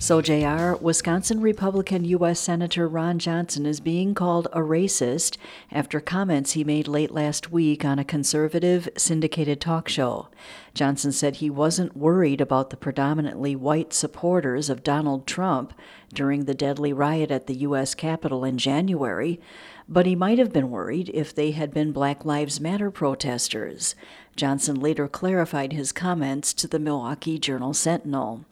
So, JR, Wisconsin Republican U.S. Senator Ron Johnson is being called a racist after comments he made late last week on a conservative syndicated talk show. Johnson said he wasn't worried about the predominantly white supporters of Donald Trump during the deadly riot at the U.S. Capitol in January, but he might have been worried if they had been Black Lives Matter protesters. Johnson later clarified his comments to the Milwaukee Journal Sentinel.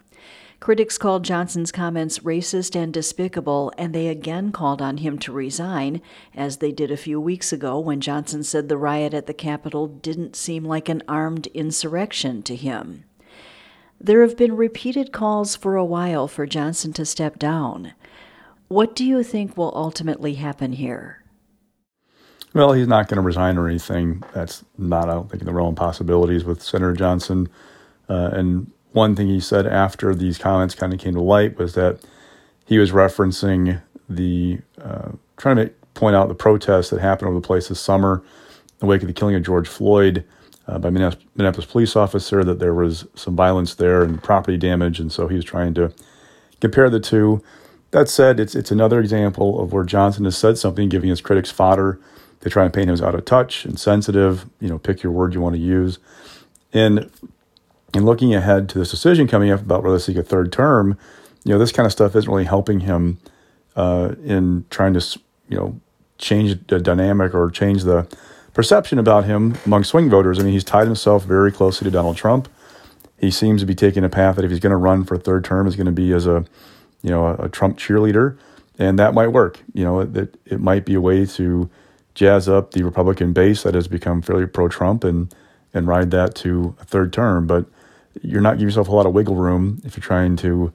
Critics called Johnson's comments racist and despicable, and they again called on him to resign, as they did a few weeks ago when Johnson said the riot at the Capitol didn't seem like an armed insurrection to him. There have been repeated calls for a while for Johnson to step down. What do you think will ultimately happen here? Well, he's not going to resign or anything. That's not, I don't think, in the realm of possibilities with Senator Johnson. Uh, and one thing he said after these comments kind of came to light was that he was referencing the uh, trying to point out the protests that happened over the place this summer in the wake of the killing of George Floyd uh, by Minneapolis police officer. That there was some violence there and property damage, and so he was trying to compare the two. That said, it's it's another example of where Johnson has said something, giving his critics fodder. They try and paint him as out of touch, and insensitive. You know, pick your word you want to use. And and looking ahead to this decision coming up about whether to seek a third term, you know, this kind of stuff isn't really helping him uh, in trying to, you know, change the dynamic or change the perception about him among swing voters. I mean, he's tied himself very closely to Donald Trump. He seems to be taking a path that if he's going to run for a third term, is going to be as a, you know, a, a Trump cheerleader, and that might work. You know, that it might be a way to jazz up the Republican base that has become fairly pro-Trump and and ride that to a third term. But you're not giving yourself a lot of wiggle room if you're trying to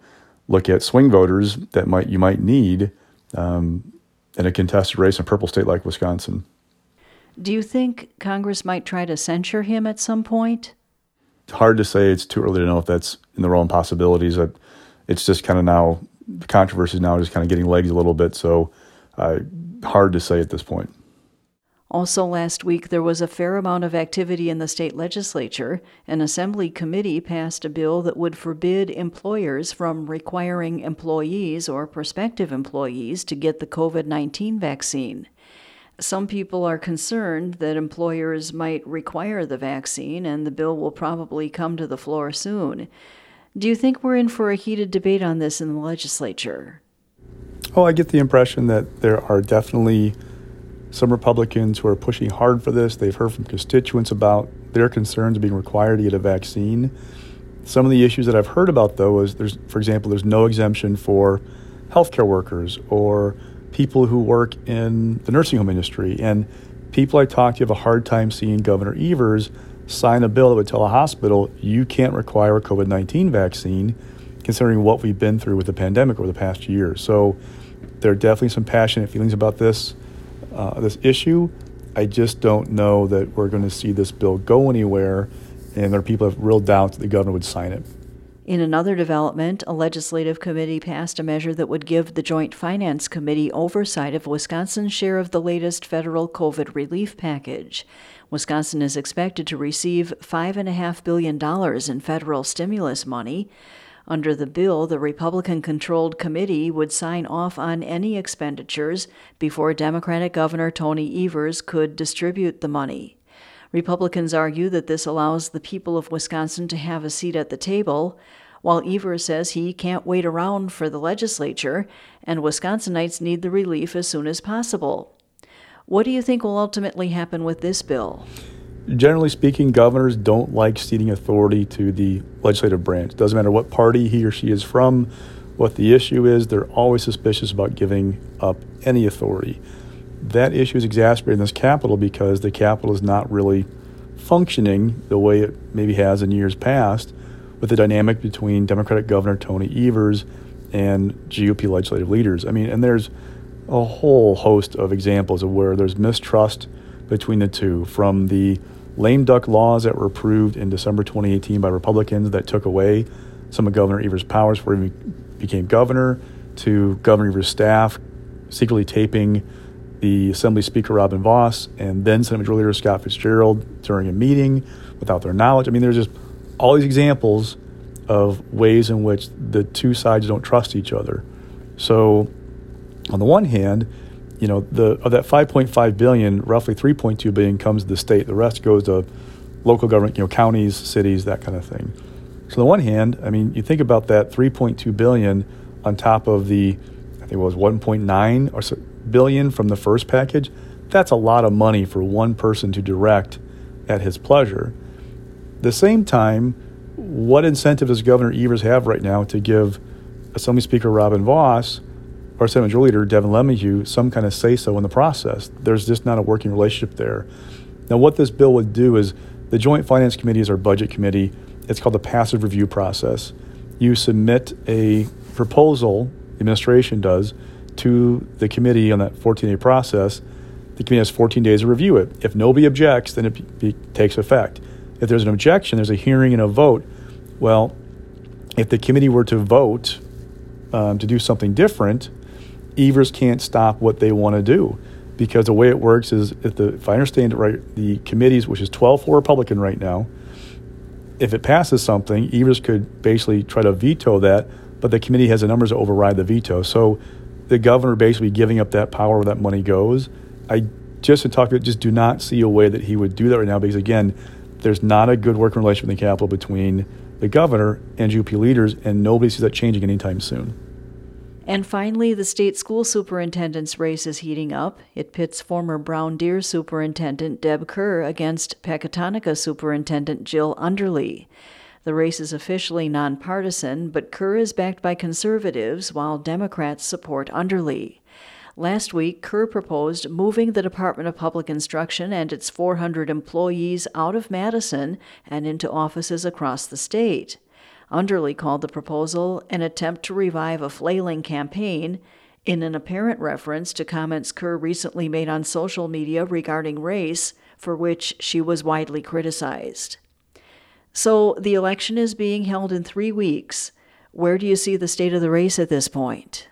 look at swing voters that might you might need um, in a contested race in a purple state like Wisconsin. Do you think Congress might try to censure him at some point? It's hard to say. It's too early to know if that's in the realm of possibilities. It's just kind of now the controversy is now just kind of getting legs a little bit. So uh, hard to say at this point. Also, last week, there was a fair amount of activity in the state legislature. An assembly committee passed a bill that would forbid employers from requiring employees or prospective employees to get the COVID 19 vaccine. Some people are concerned that employers might require the vaccine, and the bill will probably come to the floor soon. Do you think we're in for a heated debate on this in the legislature? Oh, I get the impression that there are definitely some Republicans who are pushing hard for this. They've heard from constituents about their concerns being required to get a vaccine. Some of the issues that I've heard about, though, is there's, for example, there's no exemption for healthcare workers or people who work in the nursing home industry. And people I talk to have a hard time seeing Governor Evers sign a bill that would tell a hospital you can't require a COVID 19 vaccine, considering what we've been through with the pandemic over the past year. So there are definitely some passionate feelings about this uh, this issue. I just don't know that we're going to see this bill go anywhere, and there are people have real doubts that the governor would sign it. In another development, a legislative committee passed a measure that would give the Joint Finance Committee oversight of Wisconsin's share of the latest federal COVID relief package. Wisconsin is expected to receive $5.5 billion in federal stimulus money. Under the bill, the Republican controlled committee would sign off on any expenditures before Democratic Governor Tony Evers could distribute the money. Republicans argue that this allows the people of Wisconsin to have a seat at the table, while Evers says he can't wait around for the legislature, and Wisconsinites need the relief as soon as possible. What do you think will ultimately happen with this bill? Generally speaking, governors don't like ceding authority to the legislative branch. Doesn't matter what party he or she is from, what the issue is, they're always suspicious about giving up any authority. That issue is exacerbated in this capital because the capital is not really functioning the way it maybe has in years past with the dynamic between Democratic Governor Tony Evers and GOP legislative leaders. I mean, and there's a whole host of examples of where there's mistrust between the two, from the lame duck laws that were approved in December 2018 by Republicans that took away some of Governor Evers' powers before he became governor, to Governor Evers' staff secretly taping the Assembly Speaker Robin Vos and then Senate Majority Leader Scott Fitzgerald during a meeting without their knowledge. I mean, there's just all these examples of ways in which the two sides don't trust each other. So, on the one hand, you know, the of that 5.5 billion, roughly 3.2 billion comes to the state. The rest goes to local government, you know, counties, cities, that kind of thing. So, on the one hand, I mean, you think about that 3.2 billion on top of the, I think it was 1.9 or so billion from the first package. That's a lot of money for one person to direct at his pleasure. The same time, what incentive does Governor Evers have right now to give Assembly Speaker Robin Vos our Senate Majority Leader Devin LeMahieu some kind of say so in the process. There's just not a working relationship there. Now, what this bill would do is the Joint Finance Committee is our budget committee. It's called the passive review process. You submit a proposal, the administration does, to the committee on that 14 day process. The committee has 14 days to review it. If nobody objects, then it, it takes effect. If there's an objection, there's a hearing and a vote. Well, if the committee were to vote um, to do something different, Evers can't stop what they want to do because the way it works is if, the, if I understand it right, the committees, which is 12 for Republican right now, if it passes something, Evers could basically try to veto that, but the committee has the numbers to override the veto. So the governor basically giving up that power where that money goes. I just to talk just do not see a way that he would do that right now because again, there's not a good working relationship in the Capitol between the governor and GOP leaders, and nobody sees that changing anytime soon. And finally, the state school superintendent's race is heating up. It pits former Brown Deer Superintendent Deb Kerr against Pecatonica Superintendent Jill Underly. The race is officially nonpartisan, but Kerr is backed by conservatives while Democrats support Underly. Last week, Kerr proposed moving the Department of Public Instruction and its 400 employees out of Madison and into offices across the state. Underly called the proposal an attempt to revive a flailing campaign in an apparent reference to comments Kerr recently made on social media regarding race, for which she was widely criticized. So the election is being held in three weeks. Where do you see the state of the race at this point?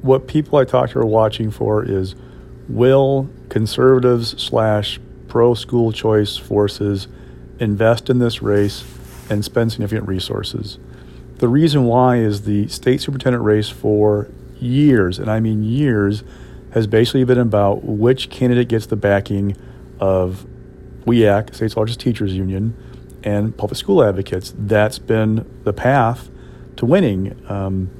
What people I talk to are watching for is will conservatives slash pro school choice forces invest in this race and spend significant resources. The reason why is the state superintendent race for years, and I mean years, has basically been about which candidate gets the backing of WEAC, state's largest teachers union, and public school advocates. That's been the path to winning. Um,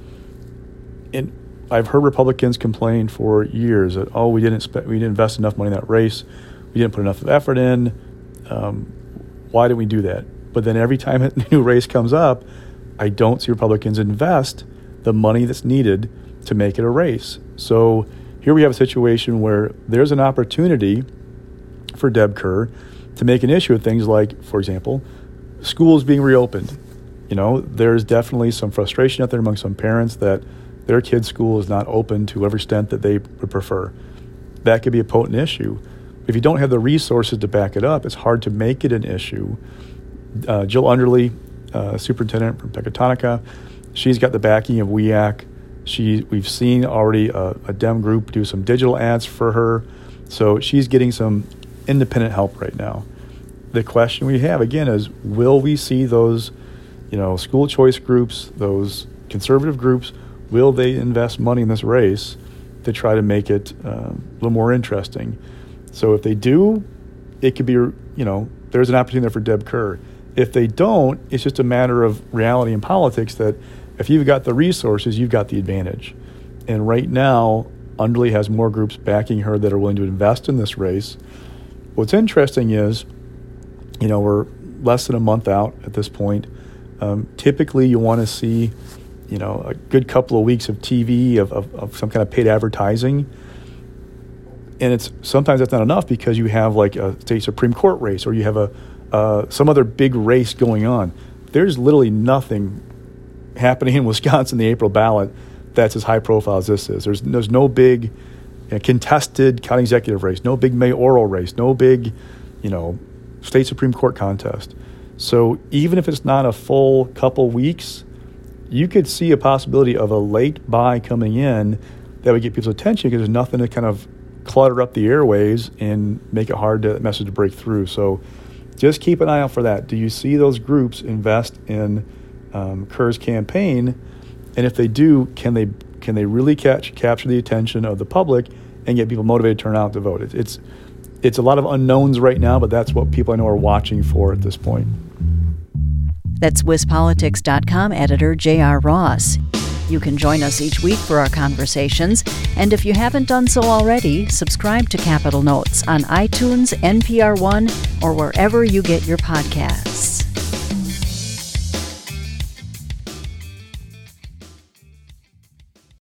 and I've heard Republicans complain for years that oh we didn't we didn't invest enough money in that race, we didn't put enough effort in. Um, why didn't we do that? But then every time a new race comes up, I don't see Republicans invest the money that's needed to make it a race. So here we have a situation where there's an opportunity for Deb Kerr to make an issue of things like, for example, schools being reopened. You know, there's definitely some frustration out there among some parents that their kid's school is not open to every extent that they would prefer. That could be a potent issue. If you don't have the resources to back it up, it's hard to make it an issue uh, Jill Underly, uh, superintendent from Pecatonica, she's got the backing of WEAC. She, we've seen already a, a, Dem group do some digital ads for her, so she's getting some independent help right now. The question we have again is, will we see those, you know, school choice groups, those conservative groups, will they invest money in this race to try to make it uh, a little more interesting? So if they do, it could be, you know, there's an opportunity there for Deb Kerr if they don't, it's just a matter of reality and politics that if you've got the resources, you've got the advantage. And right now, Underly has more groups backing her that are willing to invest in this race. What's interesting is, you know, we're less than a month out at this point. Um, typically, you want to see, you know, a good couple of weeks of TV, of, of, of some kind of paid advertising. And it's sometimes that's not enough because you have like a state Supreme Court race or you have a uh, some other big race going on. There's literally nothing happening in Wisconsin, the April ballot, that's as high profile as this is. There's, there's no big uh, contested county executive race, no big mayoral race, no big, you know, state Supreme Court contest. So even if it's not a full couple weeks, you could see a possibility of a late buy coming in that would get people's attention because there's nothing to kind of clutter up the airways and make it hard to message to break through. So just keep an eye out for that. Do you see those groups invest in um, Kerr's campaign? And if they do, can they can they really catch capture the attention of the public and get people motivated to turn out to vote? It's it's, it's a lot of unknowns right now, but that's what people I know are watching for at this point. That's WisPolitics.com editor J.R. Ross. You can join us each week for our conversations, and if you haven't done so already, subscribe to Capitol Notes on iTunes, NPR One, or wherever you get your podcasts.